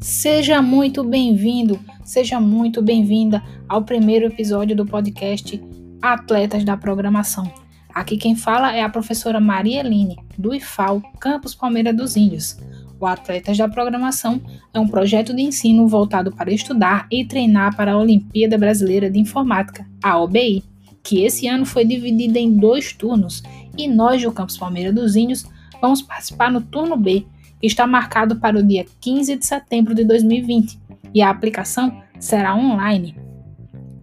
Seja muito bem-vindo, seja muito bem-vinda ao primeiro episódio do podcast Atletas da Programação. Aqui quem fala é a professora Maria Eline, do IFAL, Campus Palmeira dos Índios. O Atletas da Programação é um projeto de ensino voltado para estudar e treinar para a Olimpíada Brasileira de Informática, a OBI, que esse ano foi dividida em dois turnos e nós do Campus Palmeira dos Índios vamos participar no turno B, que está marcado para o dia 15 de setembro de 2020 e a aplicação será online.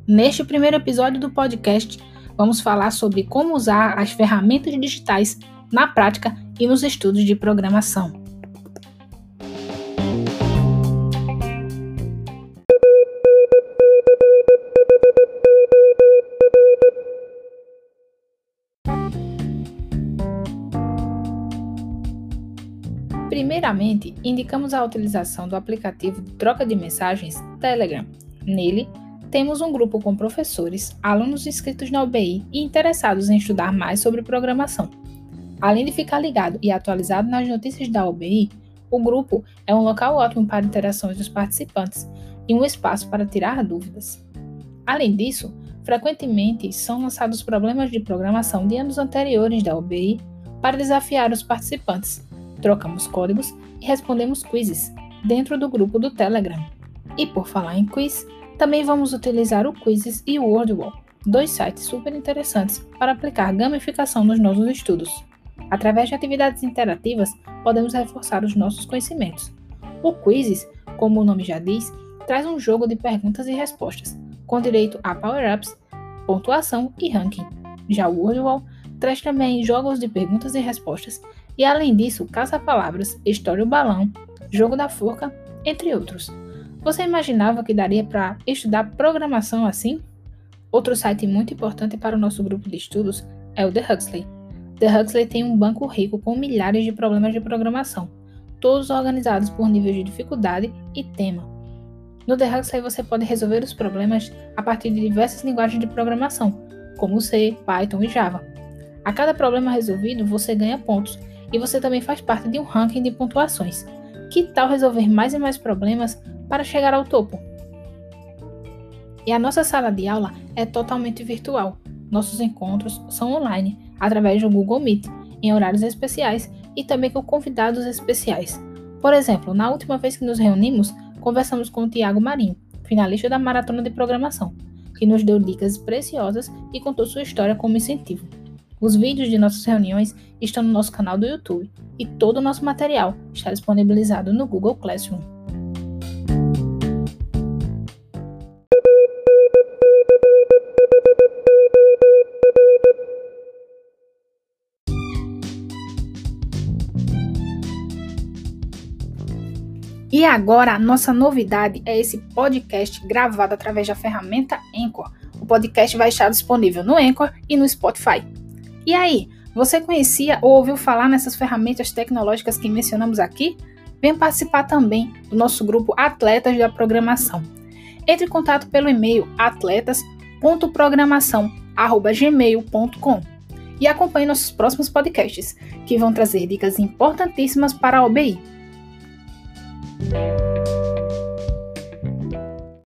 Neste primeiro episódio do podcast, vamos falar sobre como usar as ferramentas digitais na prática e nos estudos de programação. Primeiramente, indicamos a utilização do aplicativo de troca de mensagens Telegram. Nele, temos um grupo com professores, alunos inscritos na UBI e interessados em estudar mais sobre programação. Além de ficar ligado e atualizado nas notícias da UBI, o grupo é um local ótimo para interações dos participantes e um espaço para tirar dúvidas. Além disso, frequentemente são lançados problemas de programação de anos anteriores da UBI para desafiar os participantes. Trocamos códigos e respondemos quizzes dentro do grupo do Telegram. E por falar em quiz, também vamos utilizar o Quizzes e o WordWall, dois sites super interessantes para aplicar gamificação nos nossos estudos. Através de atividades interativas, podemos reforçar os nossos conhecimentos. O Quizzes, como o nome já diz, traz um jogo de perguntas e respostas, com direito a power-ups, pontuação e ranking. Já o WordWall traz também jogos de perguntas e respostas, e além disso, caça-palavras, história o balão, jogo da forca, entre outros. Você imaginava que daria para estudar programação assim? Outro site muito importante para o nosso grupo de estudos é o The Huxley. The Huxley tem um banco rico com milhares de problemas de programação, todos organizados por nível de dificuldade e tema. No The Huxley você pode resolver os problemas a partir de diversas linguagens de programação, como C, Python e Java. A cada problema resolvido, você ganha pontos e você também faz parte de um ranking de pontuações. Que tal resolver mais e mais problemas para chegar ao topo. E a nossa sala de aula é totalmente virtual. Nossos encontros são online, através do Google Meet, em horários especiais e também com convidados especiais. Por exemplo, na última vez que nos reunimos, conversamos com o Tiago Marinho, finalista da Maratona de Programação, que nos deu dicas preciosas e contou sua história como incentivo. Os vídeos de nossas reuniões estão no nosso canal do YouTube e todo o nosso material está disponibilizado no Google Classroom. E agora, a nossa novidade é esse podcast gravado através da ferramenta Anchor. O podcast vai estar disponível no Anchor e no Spotify. E aí, você conhecia ou ouviu falar nessas ferramentas tecnológicas que mencionamos aqui? Venha participar também do nosso grupo Atletas da Programação. Entre em contato pelo e-mail atletas.programação@gmail.com e acompanhe nossos próximos podcasts, que vão trazer dicas importantíssimas para a OBI.